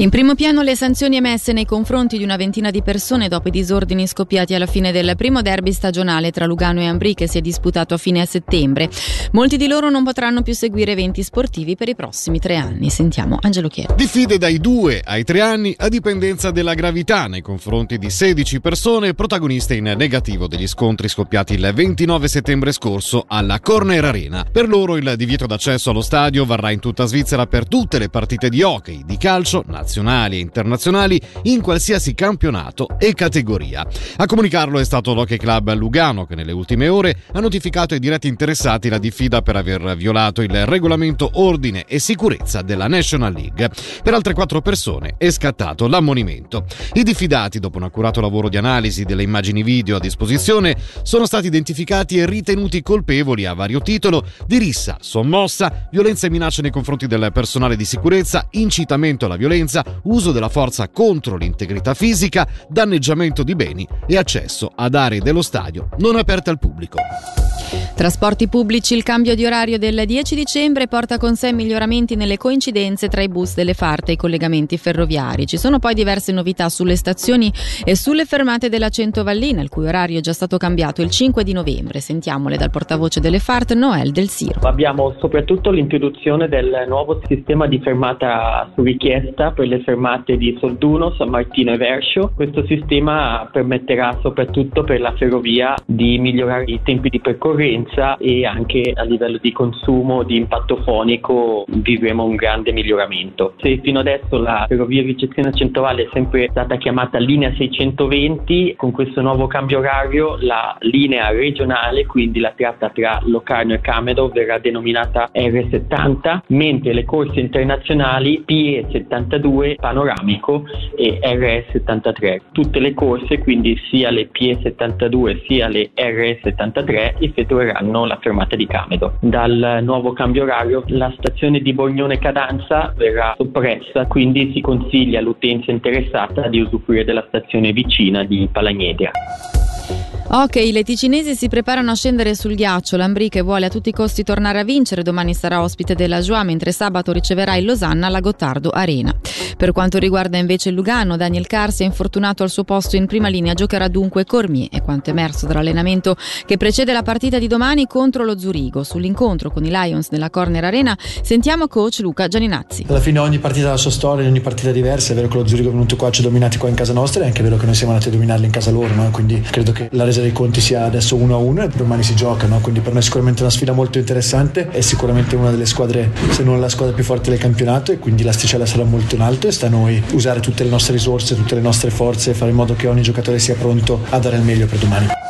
In primo piano le sanzioni emesse nei confronti di una ventina di persone dopo i disordini scoppiati alla fine del primo derby stagionale tra Lugano e Ambri che si è disputato a fine settembre. Molti di loro non potranno più seguire eventi sportivi per i prossimi tre anni. Sentiamo Angelo Chiero. Diffide dai due ai tre anni a dipendenza della gravità nei confronti di 16 persone protagoniste in negativo degli scontri scoppiati il 29 settembre scorso alla Corner Arena. Per loro il divieto d'accesso allo stadio varrà in tutta Svizzera per tutte le partite di hockey, di calcio, nazionale nazionali e internazionali in qualsiasi campionato e categoria. A comunicarlo è stato l'Hockey Club Lugano che nelle ultime ore ha notificato ai diretti interessati la diffida per aver violato il regolamento ordine e sicurezza della National League. Per altre quattro persone è scattato l'ammonimento. I diffidati, dopo un accurato lavoro di analisi delle immagini video a disposizione, sono stati identificati e ritenuti colpevoli a vario titolo di rissa, sommossa, violenza e minaccia nei confronti del personale di sicurezza, incitamento alla violenza, violenza, uso della forza contro l'integrità fisica, danneggiamento di beni e accesso ad aree dello stadio non aperte al pubblico. Trasporti pubblici, il cambio di orario del 10 dicembre porta con sé miglioramenti nelle coincidenze tra i bus delle farte e i collegamenti ferroviari. Ci sono poi diverse novità sulle stazioni e sulle fermate della Centovallina, il cui orario è già stato cambiato il 5 di novembre. Sentiamole dal portavoce delle FART, Noel Del Siro. Abbiamo soprattutto l'introduzione del nuovo sistema di fermata su richiesta per le fermate di Solduno, San Martino e Verscio. Questo sistema permetterà soprattutto per la ferrovia di migliorare i tempi di percorrenza efficienza e anche a livello di consumo di impatto fonico vivremo un grande miglioramento. Se fino adesso la ferrovia Vicezione Centrale è sempre stata chiamata linea 620, con questo nuovo cambio orario la linea regionale, quindi la tratta tra Locarno e Camero, verrà denominata R70, mentre le corse internazionali PE72 panoramico e RS73. Tutte le corse, quindi sia le PE72 sia le RS73, effettueranno hanno la fermata di Camedo. Dal nuovo cambio orario la stazione di Borgnone Cadanza verrà soppressa, quindi si consiglia all'utenza interessata di usufruire della stazione vicina di Palagnedia. Ok, le ticinesi si preparano a scendere sul ghiaccio. L'Ambri che vuole a tutti i costi tornare a vincere domani sarà ospite della Joie, mentre sabato riceverà il Losanna alla Gottardo Arena. Per quanto riguarda invece il Lugano, Daniel Carsi è infortunato al suo posto in prima linea, giocherà dunque Cormier e quanto emerso dall'allenamento che precede la partita di domani contro lo Zurigo. Sull'incontro con i Lions nella Corner Arena sentiamo coach Luca Gianinazzi. Alla fine ogni partita ha la sua storia, ogni partita è diversa, è vero che lo Zurigo è venuto qua, ci ha dominati qua in casa nostra, è anche vero che noi siamo andati a dominarli in casa loro, no? quindi credo che la resa dei conti sia adesso 1-1 e domani si gioca, no? quindi per me è sicuramente una sfida molto interessante, è sicuramente una delle squadre, se non la squadra più forte del campionato e quindi l'asticella sarà molto in alto e sta a noi usare tutte le nostre risorse, tutte le nostre forze e fare in modo che ogni giocatore sia pronto a dare il meglio per domani.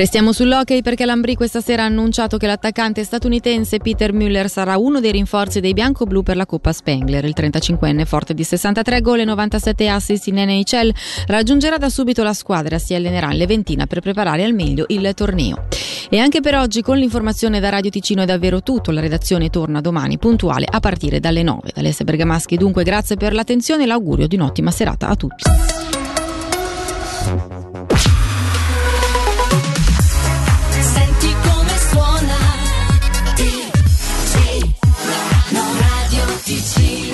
Restiamo sull'hockey perché l'Ambri questa sera ha annunciato che l'attaccante statunitense Peter Müller sarà uno dei rinforzi dei bianco-blu per la Coppa Spengler. Il 35enne, forte di 63 gol e 97 assist in NHL, raggiungerà da subito la squadra e si allenerà in Leventina per preparare al meglio il torneo. E anche per oggi con l'informazione da Radio Ticino è davvero tutto. La redazione torna domani puntuale a partire dalle 9. Da Alessia Bergamaschi dunque grazie per l'attenzione e l'augurio di un'ottima serata a tutti.